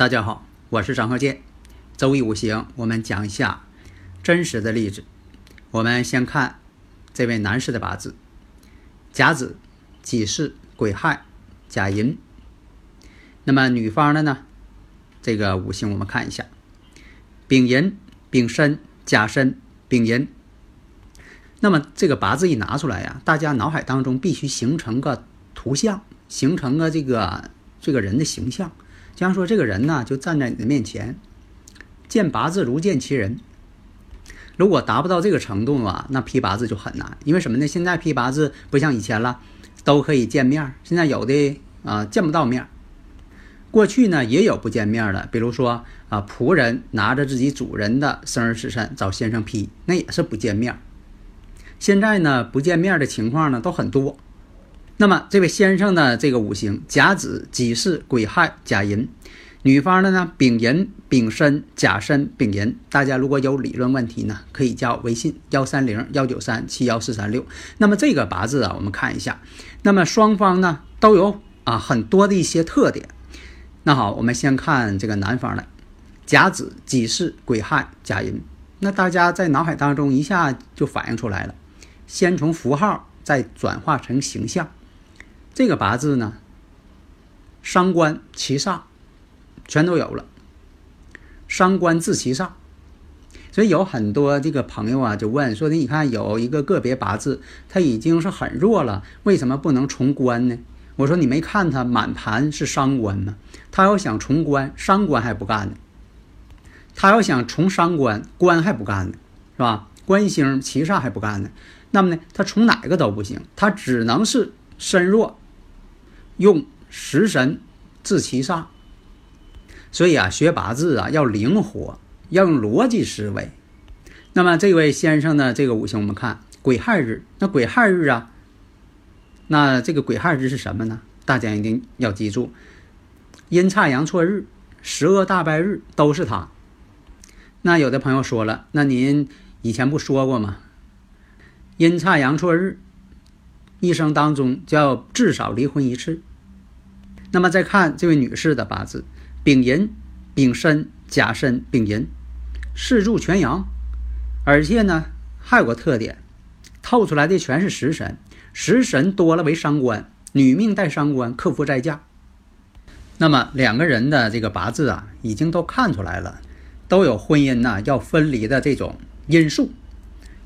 大家好，我是张鹤剑。周易五行，我们讲一下真实的例子。我们先看这位男士的八字：甲子、己巳、癸亥、甲寅。那么女方的呢？这个五行我们看一下：丙寅、丙申、甲申、丙寅。那么这个八字一拿出来呀，大家脑海当中必须形成个图像，形成个这个这个人的形象。像说这个人呢，就站在你的面前，见八字如见其人。如果达不到这个程度啊，那批八字就很难。因为什么呢？现在批八字不像以前了，都可以见面儿。现在有的啊见不到面儿。过去呢也有不见面的，比如说啊仆人拿着自己主人的生日时辰找先生批，那也是不见面儿。现在呢不见面的情况呢都很多。那么这位先生的这个五行甲子、己巳、癸亥、甲寅，女方的呢丙寅、丙申、甲申、丙寅。大家如果有理论问题呢，可以加我微信幺三零幺九三七幺四三六。那么这个八字啊，我们看一下。那么双方呢都有啊很多的一些特点。那好，我们先看这个男方的甲子、己巳、癸亥、甲寅。那大家在脑海当中一下就反映出来了，先从符号再转化成形象。这个八字呢，伤官七煞全都有了，伤官自七煞，所以有很多这个朋友啊就问说：“你看有一个个别八字，他已经是很弱了，为什么不能重官呢？”我说：“你没看他满盘是伤官吗？他要想重官，伤官还不干呢；他要想重伤官，官还不干呢，是吧？官星七煞还不干呢。那么呢，他从哪个都不行，他只能是身弱。”用食神治其煞，所以啊，学八字啊要灵活，要用逻辑思维。那么这位先生呢，这个五行我们看癸亥日，那癸亥日啊，那这个癸亥日是什么呢？大家一定要记住，阴差阳错日、十恶大败日都是他。那有的朋友说了，那您以前不说过吗？阴差阳错日，一生当中就要至少离婚一次。那么再看这位女士的八字，丙寅、丙申、甲申、丙寅，四柱全阳，而且呢还有个特点，透出来的全是食神，食神多了为伤官，女命带伤官，克夫在嫁。那么两个人的这个八字啊，已经都看出来了，都有婚姻呐要分离的这种因素。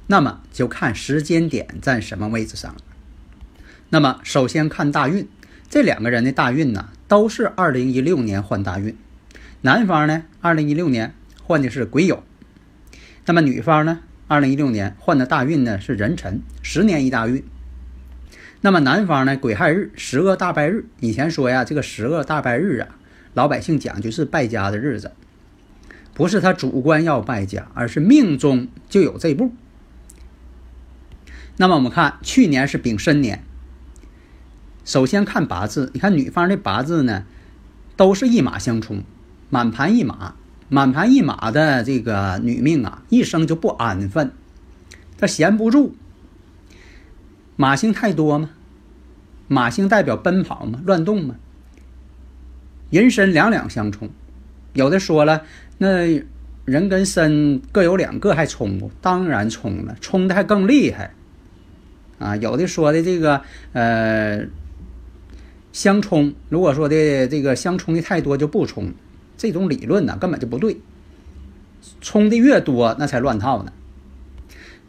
那么就看时间点在什么位置上。那么首先看大运。这两个人的大运呢，都是二零一六年换大运。男方呢，二零一六年换的是癸酉，那么女方呢，二零一六年换的大运呢是壬辰，十年一大运。那么男方呢，癸亥日，十恶大败日。以前说呀，这个十恶大败日啊，老百姓讲就是败家的日子，不是他主观要败家，而是命中就有这步。那么我们看去年是丙申年，首先看八字，你看女方的八字呢，都是一马相冲，满盘一马，满盘一马的这个女命啊，一生就不安分，她闲不住。马星太多吗？马星代表奔跑嘛，乱动嘛。人身两两相冲，有的说了，那人跟身各有两个，还冲不？当然冲了，冲的还更厉害。啊，有的说的这个呃相冲，如果说的这个相冲的太多就不冲，这种理论呢根本就不对。冲的越多，那才乱套呢。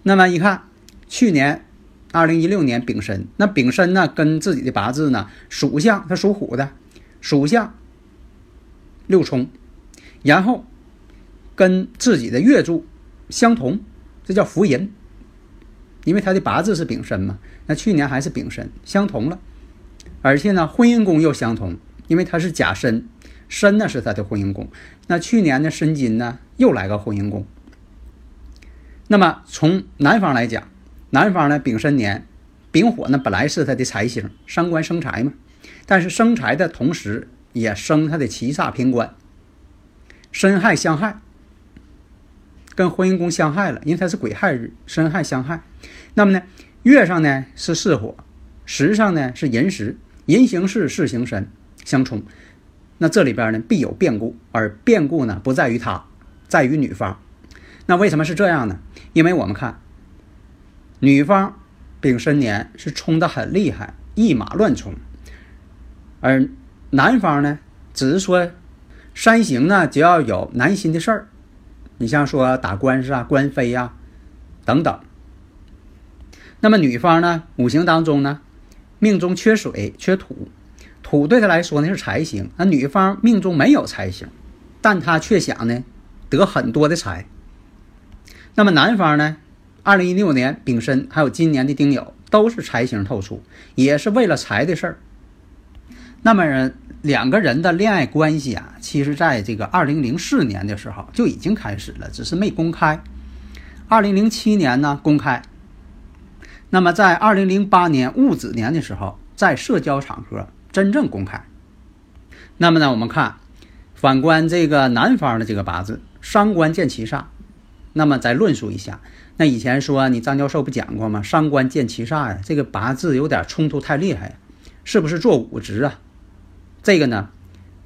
那么一看，去年。二零一六年丙申，那丙申呢，跟自己的八字呢属相，它属虎的，属相六冲，然后跟自己的月柱相同，这叫福银，因为他的八字是丙申嘛，那去年还是丙申，相同了，而且呢，婚姻宫又相同，因为他是甲申，申呢是他的婚姻宫，那去年的申金呢又来个婚姻宫，那么从男方来讲。男方呢，丙申年，丙火呢本来是他的财星，伤官生财嘛。但是生财的同时，也生他的七煞偏官，申亥相害，跟婚姻宫相害了，因为他是癸亥日，申亥相害。那么呢，月上呢是巳火，时上呢是寅时，人行事，事行申，相冲。那这里边呢必有变故，而变故呢不在于他，在于女方。那为什么是这样呢？因为我们看。女方丙申年是冲的很厉害，一马乱冲，而男方呢，只是说山行呢就要有男心的事儿，你像说打官司啊、官非呀等等。那么女方呢，五行当中呢，命中缺水、缺土，土对他来说呢是财星，那女方命中没有财星，但她却想呢得很多的财。那么男方呢？二零一六年丙申，还有今年的丁酉，都是财星透出，也是为了财的事儿。那么人两个人的恋爱关系啊，其实在这个二零零四年的时候就已经开始了，只是没公开。二零零七年呢公开。那么在二零零八年戊子年的时候，在社交场合真正公开。那么呢，我们看反观这个男方的这个八字，伤官见七煞。那么再论述一下，那以前说你张教授不讲过吗？伤官见七煞呀，这个八字有点冲突太厉害，是不是做五职啊？这个呢，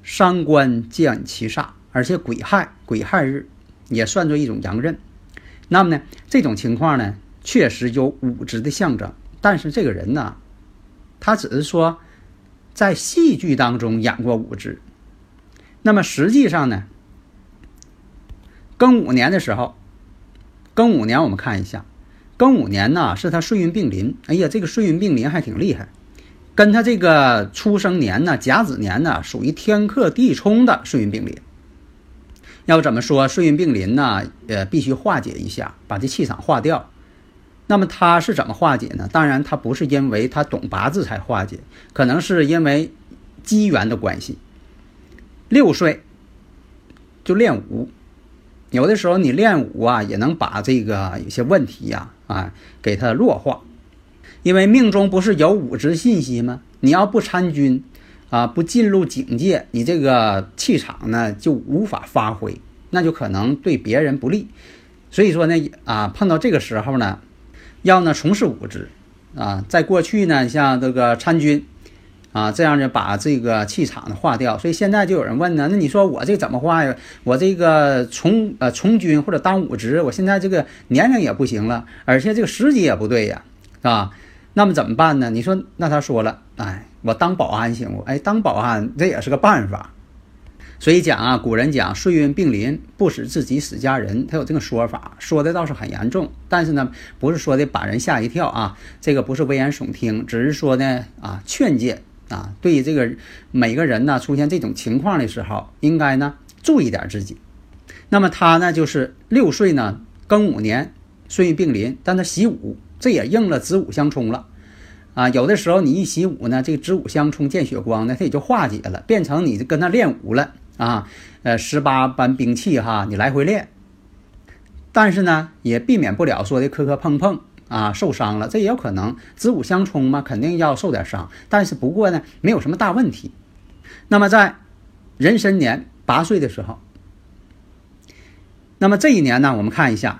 伤官见七煞，而且癸亥，癸亥日也算作一种阳刃。那么呢，这种情况呢，确实有五职的象征，但是这个人呢，他只是说在戏剧当中演过五职。那么实际上呢，庚午年的时候。庚午年，我们看一下，庚午年呢是他顺运并临。哎呀，这个顺运并临还挺厉害，跟他这个出生年呢甲子年呢属于天克地冲的顺运并临。要怎么说顺运并临呢？呃，必须化解一下，把这气场化掉。那么他是怎么化解呢？当然，他不是因为他懂八字才化解，可能是因为机缘的关系。六岁就练武。有的时候你练武啊，也能把这个有些问题呀啊给它弱化，因为命中不是有五职信息吗？你要不参军啊，不进入警戒，你这个气场呢就无法发挥，那就可能对别人不利。所以说呢啊，碰到这个时候呢，要呢从事武职啊，在过去呢，像这个参军。啊，这样呢，把这个气场呢化掉。所以现在就有人问呢，那你说我这怎么化呀？我这个从呃从军或者当武职，我现在这个年龄也不行了，而且这个时机也不对呀，啊，那么怎么办呢？你说，那他说了，哎，我当保安行不？哎，当保安这也是个办法。所以讲啊，古人讲岁运并临，不使自己死家人，他有这个说法，说的倒是很严重。但是呢，不是说的把人吓一跳啊，这个不是危言耸听，只是说呢啊劝诫。啊。对于这个每个人呢出现这种情况的时候，应该呢注意点自己。那么他呢就是六岁呢庚午年，岁运并临，但他喜午，这也应了子午相冲了。啊，有的时候你一习武呢，这个子午相冲见血光呢，它也就化解了，变成你跟他练武了啊。呃，十八般兵器哈，你来回练，但是呢，也避免不了说的磕磕碰碰啊，受伤了，这也有可能。子午相冲嘛，肯定要受点伤，但是不过呢，没有什么大问题。那么在壬申年八岁的时候，那么这一年呢，我们看一下。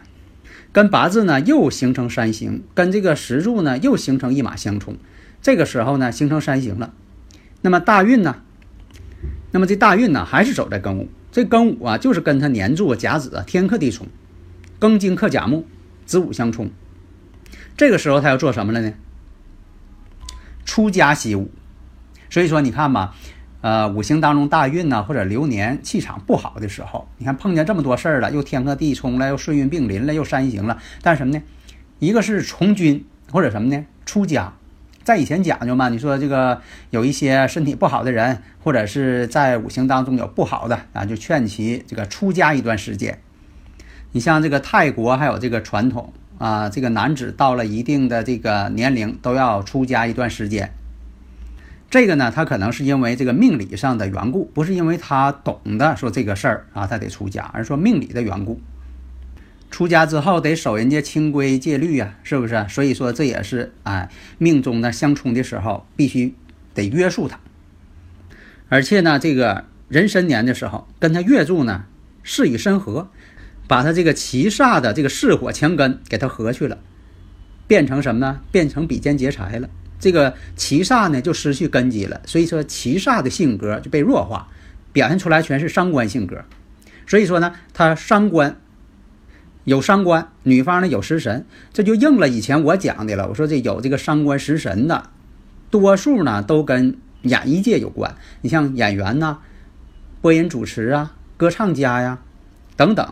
跟八字呢又形成三形，跟这个石柱呢又形成一马相冲，这个时候呢形成三形了。那么大运呢？那么这大运呢还是走在庚午，这庚午啊就是跟他年柱甲子啊天克地冲，庚金克甲木，子午相冲。这个时候他要做什么了呢？出家习武。所以说你看吧。呃，五行当中大运呢，或者流年气场不好的时候，你看碰见这么多事儿了，又天克地冲了，又顺运并临了，又三行了。但是什么呢？一个是从军，或者什么呢？出家。在以前讲究嘛，你说这个有一些身体不好的人，或者是在五行当中有不好的啊，就劝其这个出家一段时间。你像这个泰国还有这个传统啊，这个男子到了一定的这个年龄都要出家一段时间。这个呢，他可能是因为这个命理上的缘故，不是因为他懂得说这个事儿啊，他得出家，而是说命理的缘故。出家之后得守人家清规戒律呀，是不是？所以说这也是哎命中呢相冲的时候必须得约束他。而且呢，这个壬申年的时候跟他月柱呢事与申合，把他这个七煞的这个巳火强根给他合去了，变成什么呢？变成比肩劫财了。这个七煞呢就失去根基了，所以说七煞的性格就被弱化，表现出来全是伤官性格。所以说呢，他伤官有伤官，女方呢有食神，这就应了以前我讲的了。我说这有这个伤官食神的，多数呢都跟演艺界有关。你像演员呐、播音主持啊、歌唱家呀等等。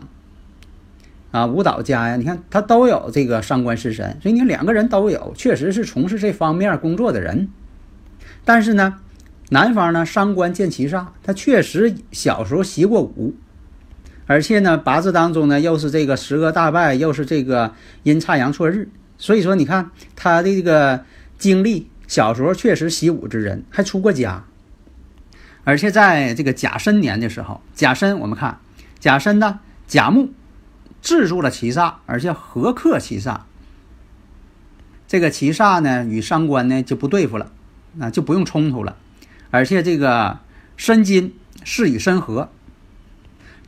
啊，舞蹈家呀，你看他都有这个伤官食神，所以你两个人都有，确实是从事这方面工作的人。但是呢，男方呢伤官见其煞，他确实小时候习过武，而且呢八字当中呢又是这个十恶大败，又是这个阴差阳错日，所以说你看他的这个经历，小时候确实习武之人，还出过家。而且在这个甲申年的时候，甲申我们看甲申呢甲木。制住了七煞，而且合克七煞。这个七煞呢，与伤官呢就不对付了，那就不用冲突了。而且这个申金是与申合，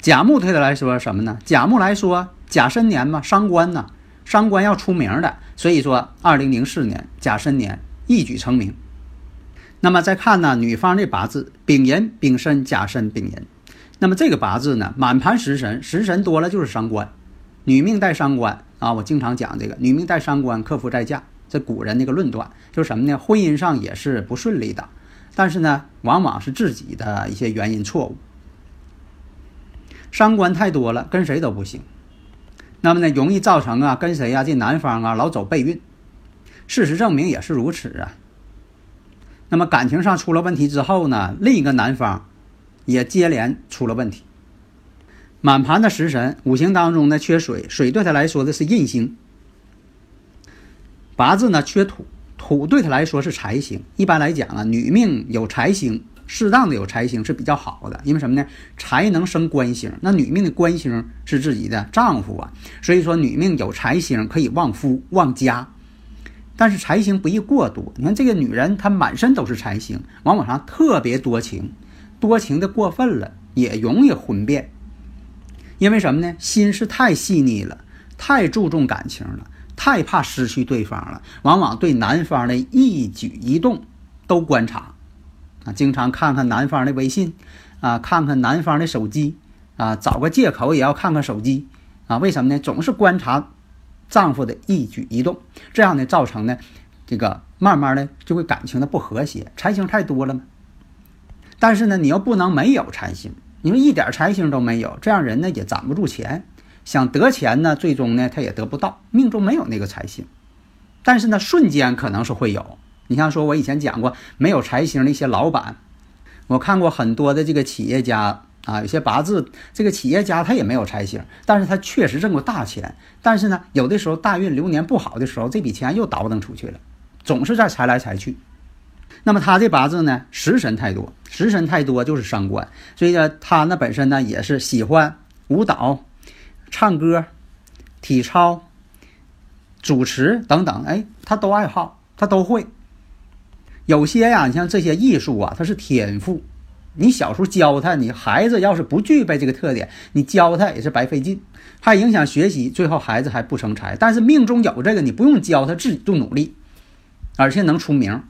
甲木对他来说什么呢？甲木来说，甲申年嘛，伤官呢，伤官要出名的。所以说，二零零四年甲申年一举成名。那么再看呢，女方这八字丙寅、丙申、甲申、丙寅。那么这个八字呢，满盘食神，食神多了就是伤官。女命带伤官啊，我经常讲这个女命带伤官，克夫在嫁。这古人那个论断就是什么呢？婚姻上也是不顺利的，但是呢，往往是自己的一些原因错误。伤官太多了，跟谁都不行。那么呢，容易造成啊，跟谁呀？这男方啊，老走背运。事实证明也是如此啊。那么感情上出了问题之后呢，另一个男方也接连出了问题。满盘的食神，五行当中呢缺水，水对他来说的是印星。八字呢缺土，土对他来说是财星。一般来讲啊，女命有财星，适当的有财星是比较好的，因为什么呢？财能生官星，那女命的官星是自己的丈夫啊，所以说女命有财星可以旺夫旺家。但是财星不宜过多，你看这个女人她满身都是财星，往往上特别多情，多情的过分了也容易婚变。因为什么呢？心是太细腻了，太注重感情了，太怕失去对方了，往往对男方的一举一动都观察，经常看看男方的微信，啊，看看男方的手机，啊，找个借口也要看看手机，啊，为什么呢？总是观察丈夫的一举一动，这样呢，造成呢，这个慢慢的就会感情的不和谐，财星太多了嘛。但是呢，你又不能没有财星。你们一点财星都没有，这样人呢也攒不住钱，想得钱呢，最终呢他也得不到，命中没有那个财星。但是呢，瞬间可能是会有，你像说，我以前讲过，没有财星的一些老板，我看过很多的这个企业家啊，有些八字这个企业家他也没有财星，但是他确实挣过大钱。但是呢，有的时候大运流年不好的时候，这笔钱又倒腾出去了，总是在财来财去。那么他这八字呢，食神太多，食神太多就是伤官，所以呢，他呢本身呢也是喜欢舞蹈、唱歌、体操。主持等等，哎，他都爱好，他都会。有些呀，你像这些艺术啊，它是天赋。你小时候教他，你孩子要是不具备这个特点，你教他也是白费劲，还影响学习，最后孩子还不成才。但是命中有这个，你不用教他，自己就努力，而且能出名。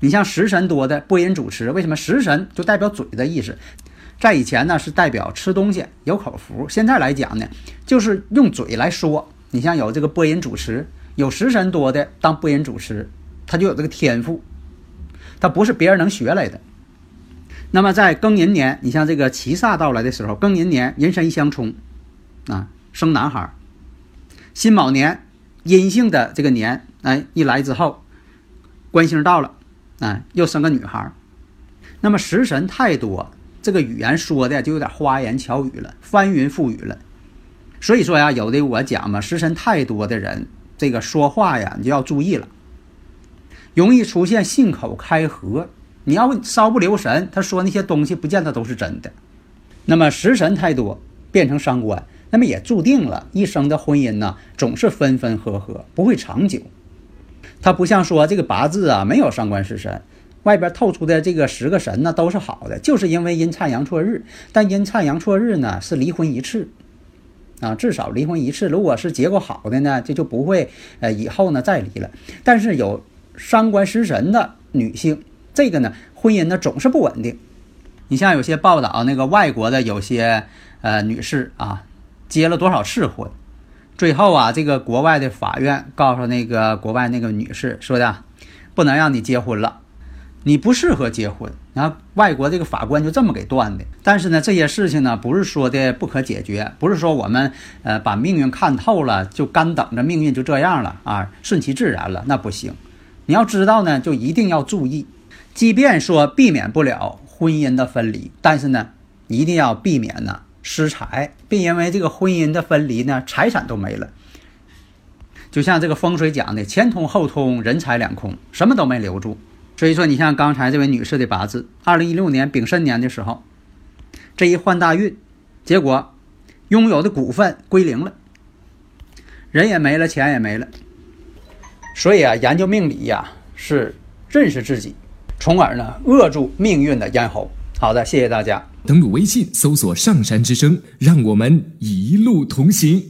你像食神多的播音主持，为什么食神就代表嘴的意思？在以前呢，是代表吃东西有口福。现在来讲呢，就是用嘴来说。你像有这个播音主持，有食神多的当播音主持，他就有这个天赋，他不是别人能学来的。那么在庚寅年，你像这个七煞到来的时候，庚寅年寅申相冲，啊，生男孩。辛卯年阴性的这个年，哎，一来之后，官星到了，哎，又生个女孩。那么食神太多，这个语言说的就有点花言巧语了，翻云覆雨了。所以说呀，有的我讲嘛，食神太多的人，这个说话呀，你就要注意了，容易出现信口开河。你要稍不留神，他说那些东西不见得都是真的。那么食神太多变成伤官，那么也注定了一生的婚姻呢，总是分分合合，不会长久。他不像说这个八字啊，没有伤官食神，外边透出的这个十个神呢都是好的，就是因为阴差阳错日。但阴差阳错日呢是离婚一次。啊，至少离婚一次。如果是结果好的呢，这就不会呃以后呢再离了。但是有伤官食神的女性，这个呢婚姻呢总是不稳定。你像有些报道，那个外国的有些呃女士啊，结了多少次婚，最后啊这个国外的法院告诉那个国外那个女士说的，不能让你结婚了。你不适合结婚，然后外国这个法官就这么给断的。但是呢，这些事情呢，不是说的不可解决，不是说我们呃把命运看透了就干等着命运就这样了啊，顺其自然了，那不行。你要知道呢，就一定要注意，即便说避免不了婚姻的分离，但是呢，一定要避免呢失财，并因为这个婚姻的分离呢，财产都没了。就像这个风水讲的，前通后通，人财两空，什么都没留住。所以说，你像刚才这位女士的八字，二零一六年丙申年的时候，这一换大运，结果拥有的股份归零了，人也没了，钱也没了。所以啊，研究命理呀，是认识自己，从而呢扼住命运的咽喉。好的，谢谢大家。登录微信，搜索“上山之声”，让我们一路同行。